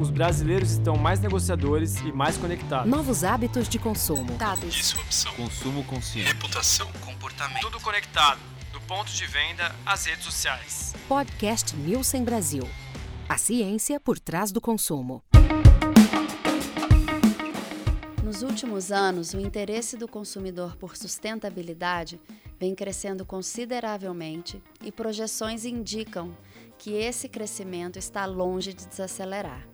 Os brasileiros estão mais negociadores e mais conectados. Novos hábitos de consumo. Dados. Disrupção. Consumo consciente. Reputação. Comportamento. Tudo conectado, do ponto de venda às redes sociais. Podcast Nielsen Brasil. A ciência por trás do consumo. Nos últimos anos, o interesse do consumidor por sustentabilidade vem crescendo consideravelmente e projeções indicam que esse crescimento está longe de desacelerar.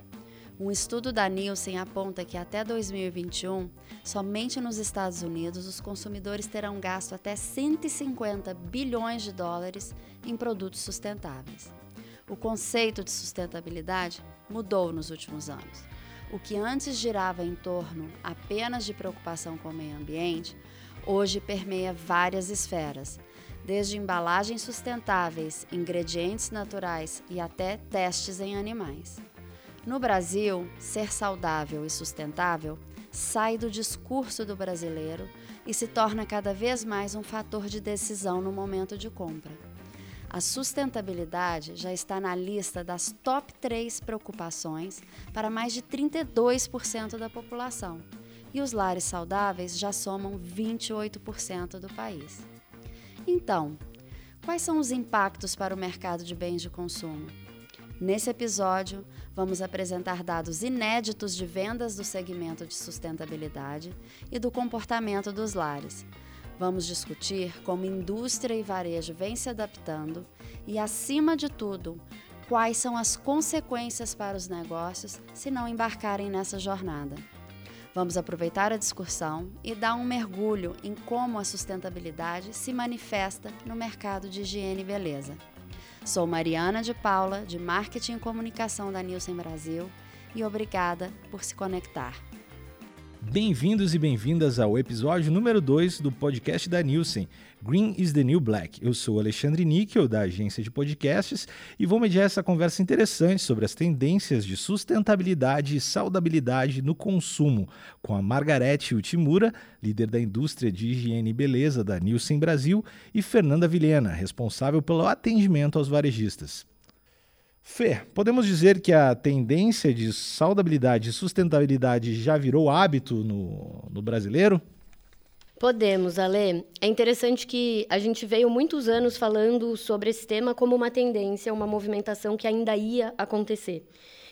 Um estudo da Nielsen aponta que até 2021, somente nos Estados Unidos, os consumidores terão gasto até 150 bilhões de dólares em produtos sustentáveis. O conceito de sustentabilidade mudou nos últimos anos. O que antes girava em torno apenas de preocupação com o meio ambiente, hoje permeia várias esferas, desde embalagens sustentáveis, ingredientes naturais e até testes em animais. No Brasil, ser saudável e sustentável sai do discurso do brasileiro e se torna cada vez mais um fator de decisão no momento de compra. A sustentabilidade já está na lista das top 3 preocupações para mais de 32% da população, e os lares saudáveis já somam 28% do país. Então, quais são os impactos para o mercado de bens de consumo? Nesse episódio, vamos apresentar dados inéditos de vendas do segmento de sustentabilidade e do comportamento dos lares. Vamos discutir como indústria e varejo vêm se adaptando e, acima de tudo, quais são as consequências para os negócios se não embarcarem nessa jornada. Vamos aproveitar a discussão e dar um mergulho em como a sustentabilidade se manifesta no mercado de higiene e beleza. Sou Mariana de Paula, de Marketing e Comunicação da Nielsen Brasil, e obrigada por se conectar. Bem-vindos e bem-vindas ao episódio número 2 do podcast da Nielsen, Green is the New Black. Eu sou Alexandre Níquel, da agência de podcasts, e vou mediar essa conversa interessante sobre as tendências de sustentabilidade e saudabilidade no consumo, com a Margarete Utimura, líder da indústria de higiene e beleza da Nielsen Brasil, e Fernanda Vilhena, responsável pelo atendimento aos varejistas. Fê, podemos dizer que a tendência de saudabilidade e sustentabilidade já virou hábito no, no brasileiro? Podemos, Ale. É interessante que a gente veio muitos anos falando sobre esse tema como uma tendência, uma movimentação que ainda ia acontecer.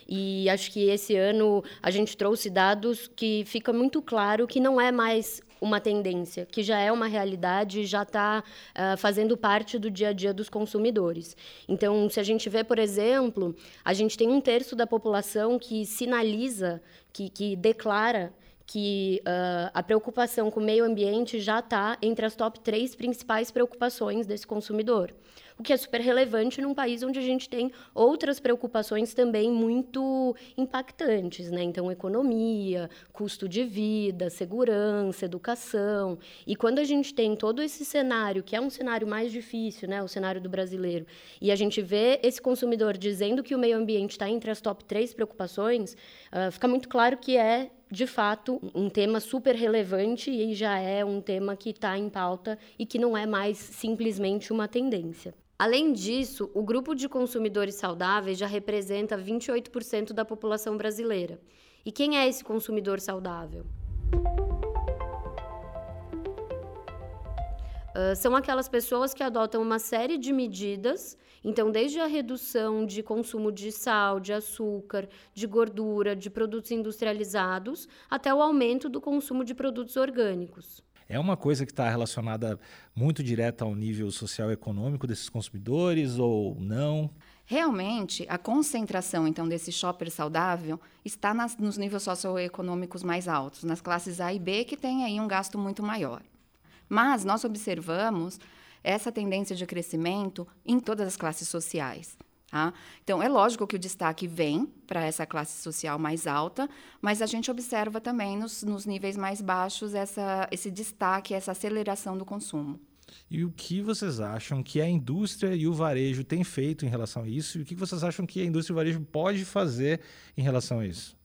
E acho que esse ano a gente trouxe dados que fica muito claro que não é mais uma tendência, que já é uma realidade, já está uh, fazendo parte do dia a dia dos consumidores. Então, se a gente vê, por exemplo, a gente tem um terço da população que sinaliza, que, que declara que uh, a preocupação com o meio ambiente já está entre as top três principais preocupações desse consumidor o que é super relevante num país onde a gente tem outras preocupações também muito impactantes, né? Então, economia, custo de vida, segurança, educação. E quando a gente tem todo esse cenário, que é um cenário mais difícil, né? O cenário do brasileiro, e a gente vê esse consumidor dizendo que o meio ambiente está entre as top três preocupações, uh, fica muito claro que é de fato, um tema super relevante e já é um tema que está em pauta e que não é mais simplesmente uma tendência. Além disso, o grupo de consumidores saudáveis já representa 28% da população brasileira. E quem é esse consumidor saudável? Uh, são aquelas pessoas que adotam uma série de medidas, então, desde a redução de consumo de sal, de açúcar, de gordura, de produtos industrializados, até o aumento do consumo de produtos orgânicos. É uma coisa que está relacionada muito direta ao nível social econômico desses consumidores ou não? Realmente, a concentração então desse shopper saudável está nas, nos níveis socioeconômicos mais altos, nas classes A e B, que tem aí um gasto muito maior. Mas nós observamos essa tendência de crescimento em todas as classes sociais. Tá? Então, é lógico que o destaque vem para essa classe social mais alta, mas a gente observa também nos, nos níveis mais baixos essa, esse destaque, essa aceleração do consumo. E o que vocês acham que a indústria e o varejo têm feito em relação a isso? E o que vocês acham que a indústria e o varejo pode fazer em relação a isso?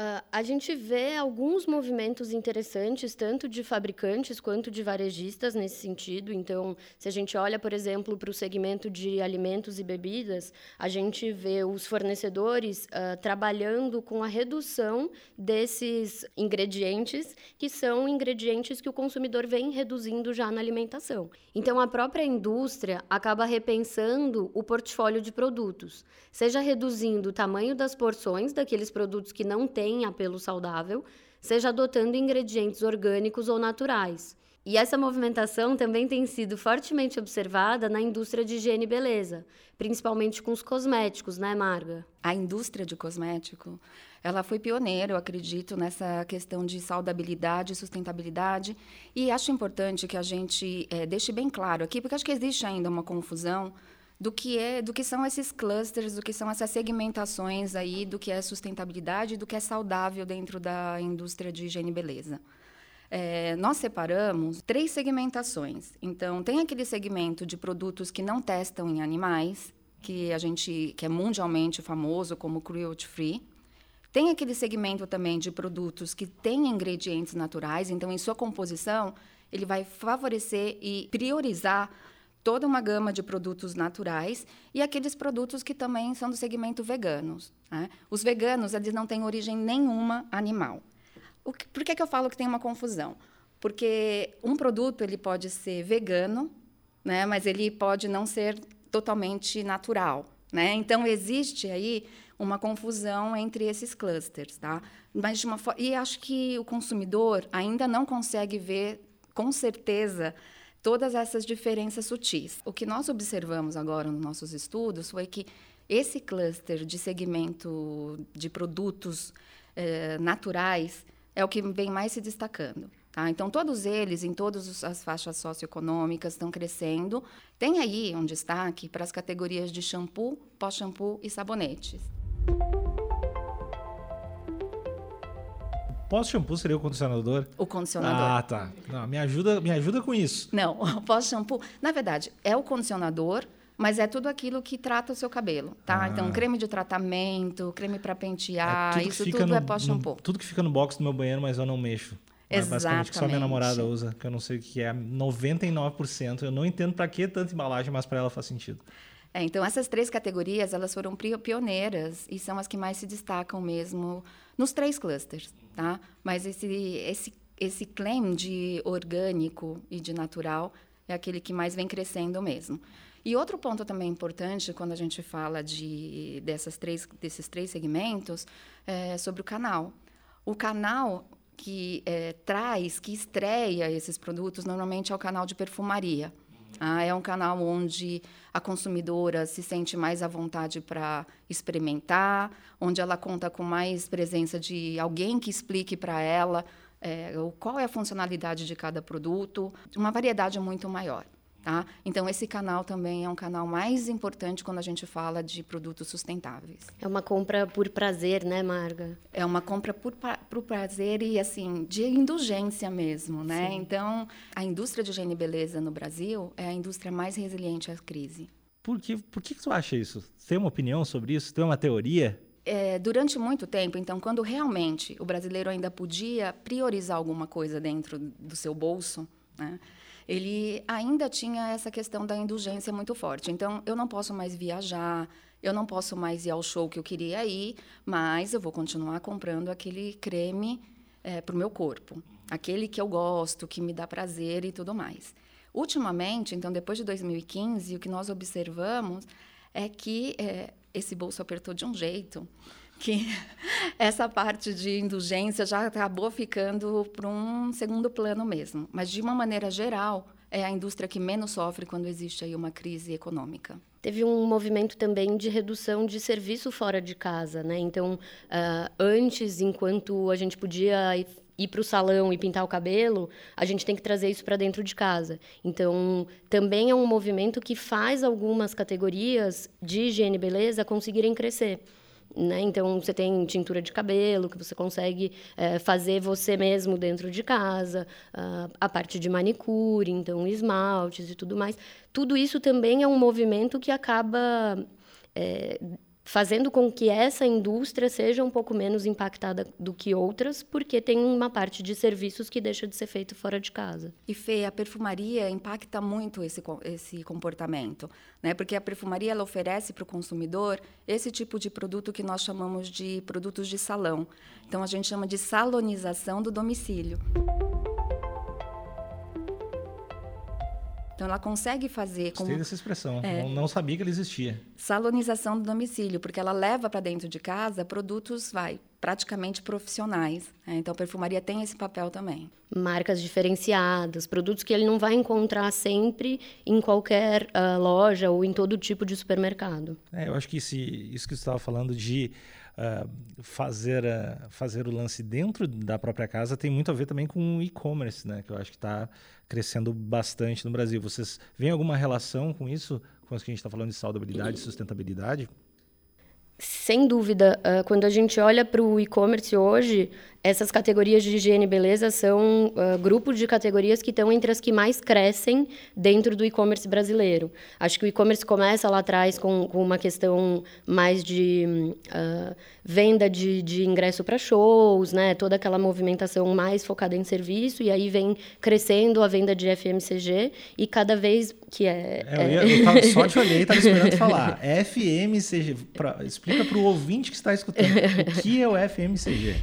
Uh, a gente vê alguns movimentos interessantes, tanto de fabricantes quanto de varejistas nesse sentido. Então, se a gente olha, por exemplo, para o segmento de alimentos e bebidas, a gente vê os fornecedores uh, trabalhando com a redução desses ingredientes, que são ingredientes que o consumidor vem reduzindo já na alimentação. Então, a própria indústria acaba repensando o portfólio de produtos, seja reduzindo o tamanho das porções daqueles produtos que não têm tem apelo saudável, seja adotando ingredientes orgânicos ou naturais. E essa movimentação também tem sido fortemente observada na indústria de higiene e beleza, principalmente com os cosméticos, né, Marga? A indústria de cosmético, ela foi pioneira, eu acredito, nessa questão de saudabilidade e sustentabilidade. E acho importante que a gente é, deixe bem claro aqui, porque acho que existe ainda uma confusão do que é, do que são esses clusters, do que são essas segmentações aí, do que é sustentabilidade, do que é saudável dentro da indústria de higiene e beleza. É, nós separamos três segmentações. Então, tem aquele segmento de produtos que não testam em animais, que a gente que é mundialmente famoso como cruelty free. Tem aquele segmento também de produtos que têm ingredientes naturais, então em sua composição ele vai favorecer e priorizar toda uma gama de produtos naturais e aqueles produtos que também são do segmento veganos. Né? Os veganos eles não têm origem nenhuma animal. Que, por que, que eu falo que tem uma confusão? Porque um produto ele pode ser vegano, né, mas ele pode não ser totalmente natural. Né? Então existe aí uma confusão entre esses clusters, tá? Mas de uma e acho que o consumidor ainda não consegue ver com certeza todas essas diferenças sutis. O que nós observamos agora nos nossos estudos foi que esse cluster de segmento de produtos eh, naturais é o que vem mais se destacando. Tá? Então, todos eles, em todas as faixas socioeconômicas, estão crescendo. Tem aí um destaque para as categorias de shampoo, pós-shampoo e sabonetes. Pós-shampoo seria o condicionador? O condicionador. Ah, tá. Não, me ajuda, me ajuda com isso. Não, o pós-shampoo, na verdade, é o condicionador, mas é tudo aquilo que trata o seu cabelo, tá? Ah. Então, creme de tratamento, creme para pentear, é isso tudo no, é pós-shampoo. Tudo que fica no box do meu banheiro, mas eu não mexo. Exatamente. Basicamente que só minha namorada usa, que eu não sei o que é, 99%. Eu não entendo para que tanta embalagem, mas para ela faz sentido. É, então, essas três categorias, elas foram pioneiras e são as que mais se destacam mesmo nos três clusters, tá? Mas esse, esse, esse claim de orgânico e de natural é aquele que mais vem crescendo mesmo. E outro ponto também importante quando a gente fala de dessas três, desses três segmentos é sobre o canal. O canal que é, traz, que estreia esses produtos, normalmente é o canal de perfumaria. Ah, é um canal onde a consumidora se sente mais à vontade para experimentar, onde ela conta com mais presença de alguém que explique para ela é, qual é a funcionalidade de cada produto, uma variedade muito maior. Tá? Então, esse canal também é um canal mais importante quando a gente fala de produtos sustentáveis. É uma compra por prazer, né, Marga? É uma compra por, por prazer e, assim, de indulgência mesmo, né? Sim. Então, a indústria de higiene e beleza no Brasil é a indústria mais resiliente à crise. Por que, por que tu acha isso? Tem uma opinião sobre isso? Tem uma teoria? É, durante muito tempo, então, quando realmente o brasileiro ainda podia priorizar alguma coisa dentro do seu bolso, né? Ele ainda tinha essa questão da indulgência muito forte. Então, eu não posso mais viajar, eu não posso mais ir ao show que eu queria ir, mas eu vou continuar comprando aquele creme é, para o meu corpo, aquele que eu gosto, que me dá prazer e tudo mais. Ultimamente, então, depois de 2015, o que nós observamos é que é, esse bolso apertou de um jeito que essa parte de indulgência já acabou ficando para um segundo plano mesmo. Mas, de uma maneira geral, é a indústria que menos sofre quando existe aí uma crise econômica. Teve um movimento também de redução de serviço fora de casa, né? Então, uh, antes, enquanto a gente podia ir para o salão e pintar o cabelo, a gente tem que trazer isso para dentro de casa. Então, também é um movimento que faz algumas categorias de higiene e beleza conseguirem crescer. Né? Então, você tem tintura de cabelo, que você consegue é, fazer você mesmo dentro de casa, uh, a parte de manicure, então esmaltes e tudo mais. Tudo isso também é um movimento que acaba é, fazendo com que essa indústria seja um pouco menos impactada do que outras, porque tem uma parte de serviços que deixa de ser feito fora de casa. E Fê, a perfumaria impacta muito esse, esse comportamento, né? Porque a perfumaria ela oferece para o consumidor esse tipo de produto que nós chamamos de produtos de salão. Então a gente chama de salonização do domicílio. Então, ela consegue fazer. Gostei dessa expressão. É, não, não, sabia que ela existia. Salonização do domicílio, porque ela leva para dentro de casa produtos, vai, praticamente profissionais. Né? Então, a perfumaria tem esse papel também. Marcas diferenciadas, produtos que ele não vai encontrar sempre em qualquer uh, loja ou em todo tipo de supermercado. É, eu acho que esse, isso que você estava falando de uh, fazer, uh, fazer o lance dentro da própria casa tem muito a ver também com o e-commerce, né? Que eu acho que está crescendo bastante no Brasil. Vocês veem alguma relação com isso, com isso que a gente está falando de saudabilidade e sustentabilidade? Sem dúvida, uh, quando a gente olha para o e-commerce hoje, essas categorias de higiene e beleza são uh, grupos de categorias que estão entre as que mais crescem dentro do e-commerce brasileiro. Acho que o e-commerce começa lá atrás com, com uma questão mais de uh, venda de, de ingresso para shows, né? toda aquela movimentação mais focada em serviço, e aí vem crescendo a venda de FMCG, e cada vez que é. é, eu, ia, eu tava, só te olhei e estava esperando falar. FMCG. Pra, explica para o ouvinte que está escutando o que é o FMCG.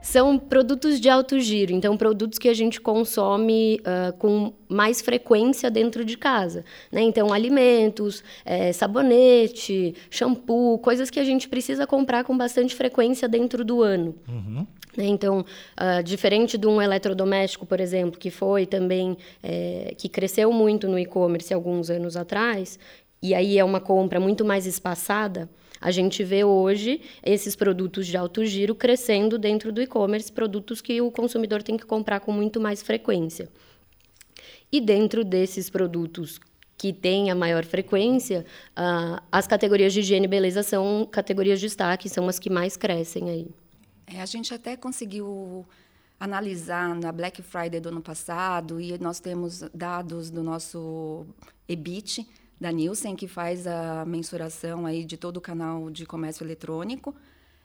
São produtos de alto giro, então produtos que a gente consome uh, com mais frequência dentro de casa. Né? Então, alimentos, é, sabonete, shampoo, coisas que a gente precisa comprar com bastante frequência dentro do ano. Uhum. Né? Então, uh, diferente de um eletrodoméstico, por exemplo, que foi também, é, que cresceu muito no e-commerce alguns anos atrás, e aí é uma compra muito mais espaçada, a gente vê hoje esses produtos de alto giro crescendo dentro do e-commerce, produtos que o consumidor tem que comprar com muito mais frequência. E dentro desses produtos que têm a maior frequência, uh, as categorias de higiene e beleza são categorias de destaque, são as que mais crescem aí. É, a gente até conseguiu analisar na Black Friday do ano passado e nós temos dados do nosso EBIT da Nielsen, que faz a mensuração aí de todo o canal de comércio eletrônico.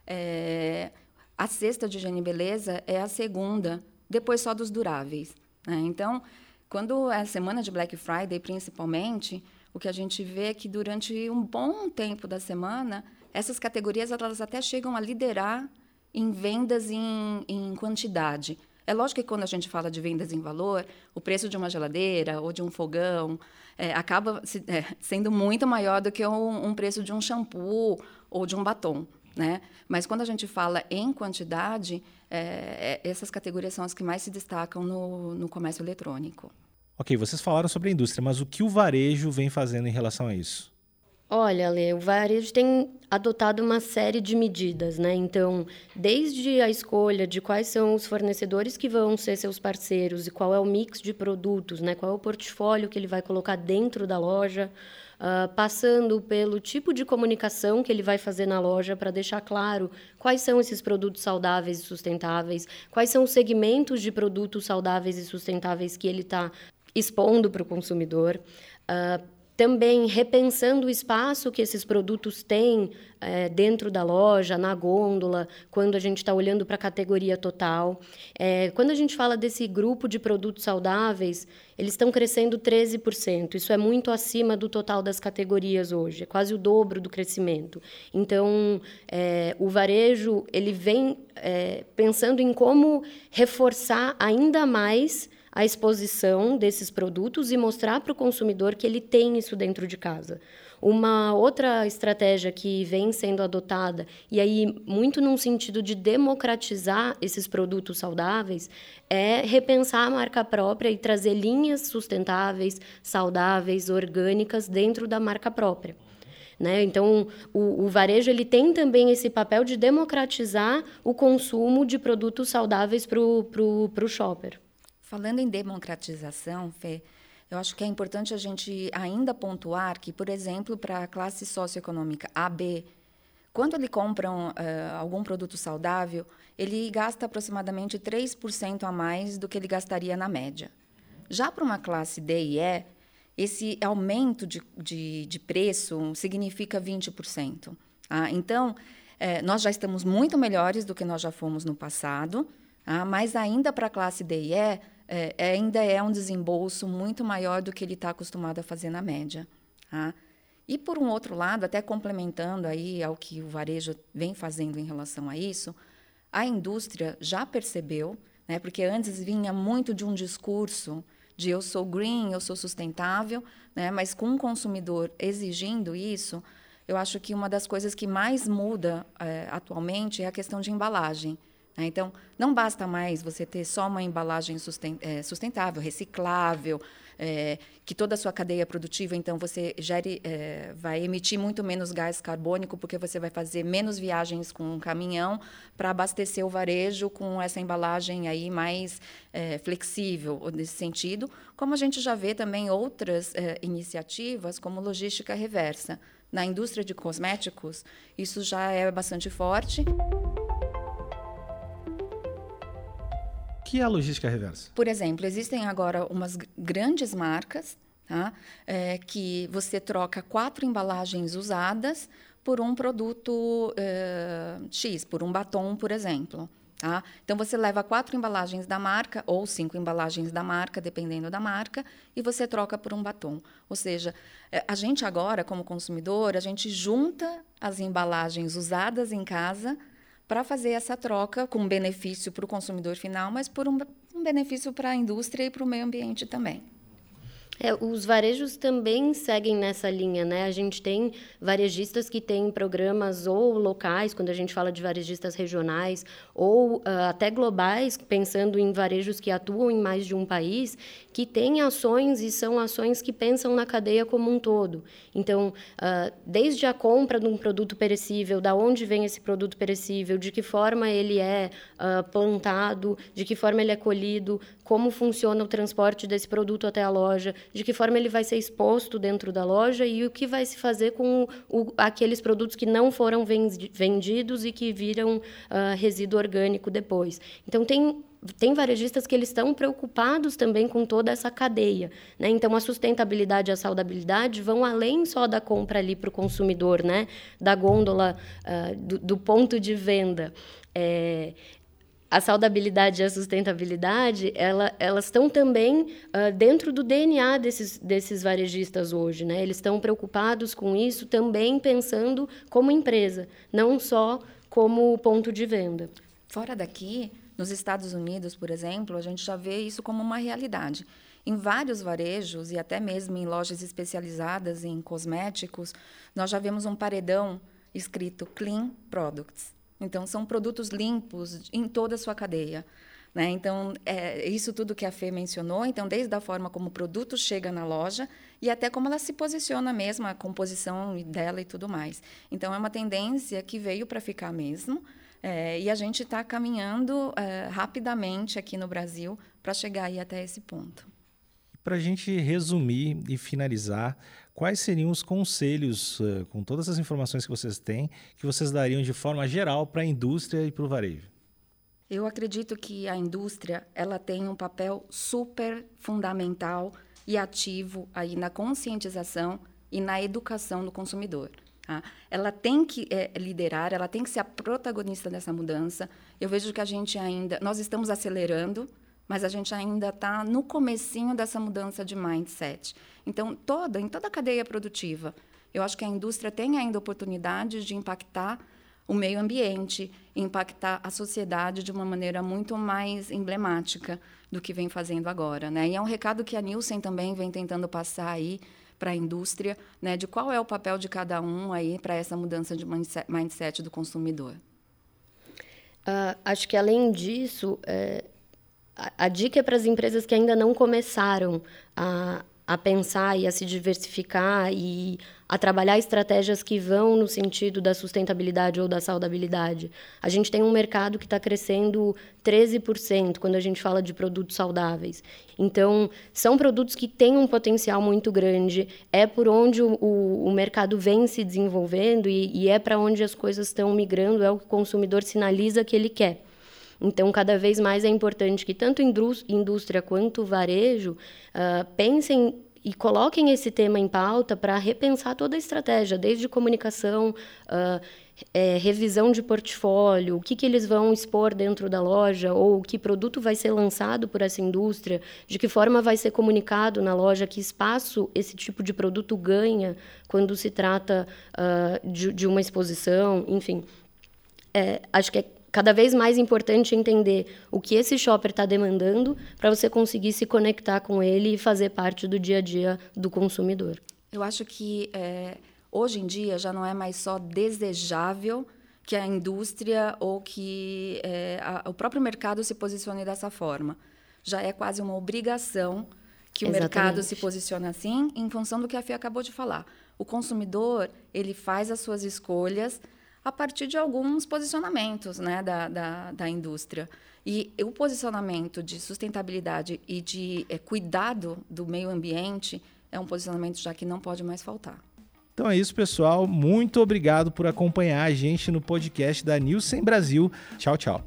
É, a cesta de higiene e beleza é a segunda, depois só dos duráveis. Né? Então, quando é a semana de Black Friday, principalmente, o que a gente vê é que durante um bom tempo da semana, essas categorias elas até chegam a liderar em vendas em, em quantidade. É lógico que quando a gente fala de vendas em valor, o preço de uma geladeira ou de um fogão é, acaba se, é, sendo muito maior do que um, um, preço de um shampoo ou de um batom. Né? Mas quando a gente fala em quantidade, é, é essas categorias são as que mais se destacam no, no comércio eletrônico. Ok, vocês falaram sobre a indústria, mas o que o varejo vem fazendo em relação a isso? Olha, Lê, o varejo tem adotado uma série de medidas, né? Então, desde a escolha de quais são os fornecedores que vão ser seus parceiros e qual é o mix de produtos, né? Qual é o portfólio que ele vai colocar dentro da loja, uh, passando pelo tipo de comunicação que ele vai fazer na loja para deixar claro quais são esses produtos saudáveis e sustentáveis, quais são os segmentos de produtos saudáveis e sustentáveis que ele está expondo para o consumidor. Uh, também repensando o espaço que esses produtos têm é, dentro da loja, na gôndola, quando a gente está olhando para a categoria total. É, quando a gente fala desse grupo de produtos saudáveis, eles estão crescendo 13%. Isso é muito acima do total das categorias hoje, é quase o dobro do crescimento. Então, é, o varejo ele vem pensando em como reforçar ainda mais a exposição desses produtos e mostrar para o consumidor que ele tem isso dentro de casa. Uma outra estratégia que vem sendo adotada, e aí muito num sentido de democratizar esses produtos saudáveis, é repensar a marca própria e trazer linhas sustentáveis, saudáveis, orgânicas dentro da marca própria. Né? Então, o, o, varejo ele tem também esse papel de democratizar o consumo de produtos saudáveis para o shopper. Falando em democratização, Fê, eu acho que é importante a gente ainda pontuar que, por exemplo, para a classe socioeconômica AB, quando ele compra um, uh, algum produto saudável, ele gasta aproximadamente 3% a mais do que ele gastaria na média. Já para uma classe D e E, esse aumento de, de, de preço significa 20%. Ah, então, é, nós já estamos muito melhores do que nós já fomos no passado, ah, mas ainda para a classe D e E, é, ainda é um desembolso muito maior do que ele está acostumado a fazer na média. Ah. E, por um outro lado, até complementando aí ao que o varejo vem fazendo em relação a isso, a indústria já percebeu, né, porque antes vinha muito de um discurso de eu sou green, eu sou sustentável, né, mas com o consumidor exigindo isso, eu acho que uma das coisas que mais muda é, atualmente é a questão de embalagem. Né? Então, não basta mais você ter só uma embalagem é, sustentável, reciclável, é, que toda a sua cadeia produtiva, então, você gere, é, vai emitir muito menos gás carbônico, porque você vai fazer menos viagens com um caminhão para abastecer o varejo com essa embalagem aí mais é, flexível nesse sentido, como a gente já vê também outras é, iniciativas, como logística reversa. Na indústria de cosméticos, isso já é bastante forte. Que é a logística reversa? Por exemplo, existem agora umas grandes marcas tá? É, que você troca quatro embalagens usadas por um produto é, X, por um batom, por exemplo. Tá? Então, você leva quatro embalagens da marca, ou cinco embalagens da marca, dependendo da marca, e você troca por um batom. Ou seja, é, a gente agora, como consumidor, a gente junta as embalagens usadas em casa para fazer essa troca com benefício para o consumidor final, mas por um, um benefício para a indústria e para o meio ambiente também. É, os varejos também seguem nessa linha, né? A gente tem varejistas que têm programas ou locais, quando a gente fala de varejistas regionais, ou uh, até globais, pensando em varejos que atuam em mais de um país, que têm ações e são ações que pensam na cadeia como um todo. Então, uh, desde a compra de um produto perecível, da onde vem esse produto perecível, de que forma ele é uh, plantado, de que forma ele é colhido, como funciona o transporte desse produto até a loja, de que forma ele vai ser exposto dentro da loja e o que vai se fazer com o, aqueles produtos que não foram vendidos e que viram uh, resíduo orgânico depois. Então, tem tem varejistas que eles estão preocupados também com toda essa cadeia. Né? Então, a sustentabilidade e a saudabilidade vão além só da compra ali para o consumidor, né? da gôndola, uh, do, do, ponto de venda. É, a saudabilidade e a sustentabilidade, ela, elas estão também uh, dentro do DNA desses, desses varejistas hoje. Né? Eles estão preocupados com isso também pensando como empresa, não só como ponto de venda. Fora daqui, nos Estados Unidos, por exemplo, a gente já vê isso como uma realidade. Em vários varejos e até mesmo em lojas especializadas em cosméticos, nós já vemos um paredão escrito Clean Products. Então, são produtos limpos em toda a sua cadeia. Né? Então, é isso tudo que a Fê mencionou. Então, desde a forma como o produto chega na loja e até como ela se posiciona mesmo, a composição dela e tudo mais. Então, é uma tendência que veio para ficar mesmo. É, e a gente está caminhando é, rapidamente aqui no Brasil para chegar aí até esse ponto. Para a gente resumir e finalizar, quais seriam os conselhos, uh, com todas as informações que vocês têm, que vocês dariam de forma geral para a indústria e para o varejo? Eu acredito que a indústria ela tem um papel super fundamental e ativo aí na conscientização e na educação do consumidor. Tá? Ela tem que é, liderar, ela tem que ser a protagonista dessa mudança. Eu vejo que a gente ainda, nós estamos acelerando, mas a gente ainda está no comecinho dessa mudança de mindset. Então, toda, em toda a cadeia produtiva, eu acho que a indústria tem ainda oportunidades de impactar o meio ambiente, impactar a sociedade de uma maneira muito mais emblemática do que vem fazendo agora, né? E é um recado que a Nielsen também vem tentando passar aí para a indústria, né, de qual é o papel de cada um aí para essa mudança de mindset do consumidor. Uh, acho que além disso, é, a, dica é para as empresas que ainda não começaram a, a pensar e a se diversificar e a trabalhar estratégias que vão no sentido da sustentabilidade ou da saudabilidade. A gente tem um mercado que está crescendo 13% quando a gente fala de produtos saudáveis. Então, são produtos que têm um potencial muito grande, é por onde o, o, o mercado vem se desenvolvendo e, e é para onde as coisas estão migrando, é o que o consumidor sinaliza que ele quer. Então, cada vez mais é importante que tanto indústria quanto varejo uh, pensem e coloquem esse tema em pauta para repensar toda a estratégia, desde comunicação, uh, é, revisão de portfólio, o que, que eles vão expor dentro da loja, ou que produto vai ser lançado por essa indústria, de que forma vai ser comunicado na loja, que espaço esse tipo de produto ganha quando se trata uh, de, de, uma exposição, enfim. É, acho que é cada vez mais importante entender o que esse shopper está demandando para você conseguir se conectar com ele e fazer parte do dia a dia do consumidor. Eu acho que é Hoje em dia já não é mais só desejável que a indústria ou que é, a, o próprio mercado se posicione dessa forma. Já é quase uma obrigação que o Exatamente. mercado se posicione assim, em função do que a FIA acabou de falar. O consumidor ele faz as suas escolhas a partir de alguns posicionamentos né, da, da, da indústria. E o posicionamento de sustentabilidade e de é, cuidado do meio ambiente é um posicionamento já que não pode mais faltar. Então é isso, pessoal. Muito obrigado por acompanhar a gente no podcast da Nielsen Brasil. Tchau, tchau.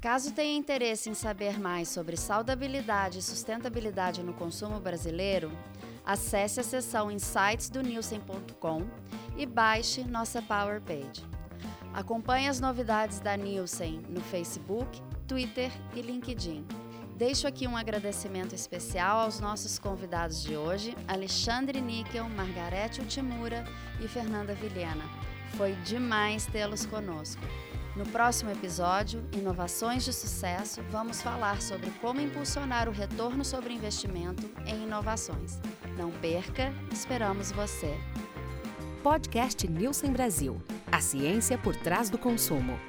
Caso tenha interesse em saber mais sobre saudabilidade e sustentabilidade no consumo brasileiro, acesse a seção Insights do Nielsen.com e baixe nossa Power Page. Acompanhe as novidades da Nielsen no Facebook, Twitter e LinkedIn. Deixo aqui um agradecimento especial aos nossos convidados de hoje, Alexandre Níquel, Margarete Ultimura e Fernanda Vilhena. Foi demais tê-los conosco. No próximo episódio, Inovações de Sucesso, vamos falar sobre como impulsionar o retorno sobre investimento em inovações. Não perca, esperamos você. Podcast Nielsen Brasil. A ciência por trás do consumo.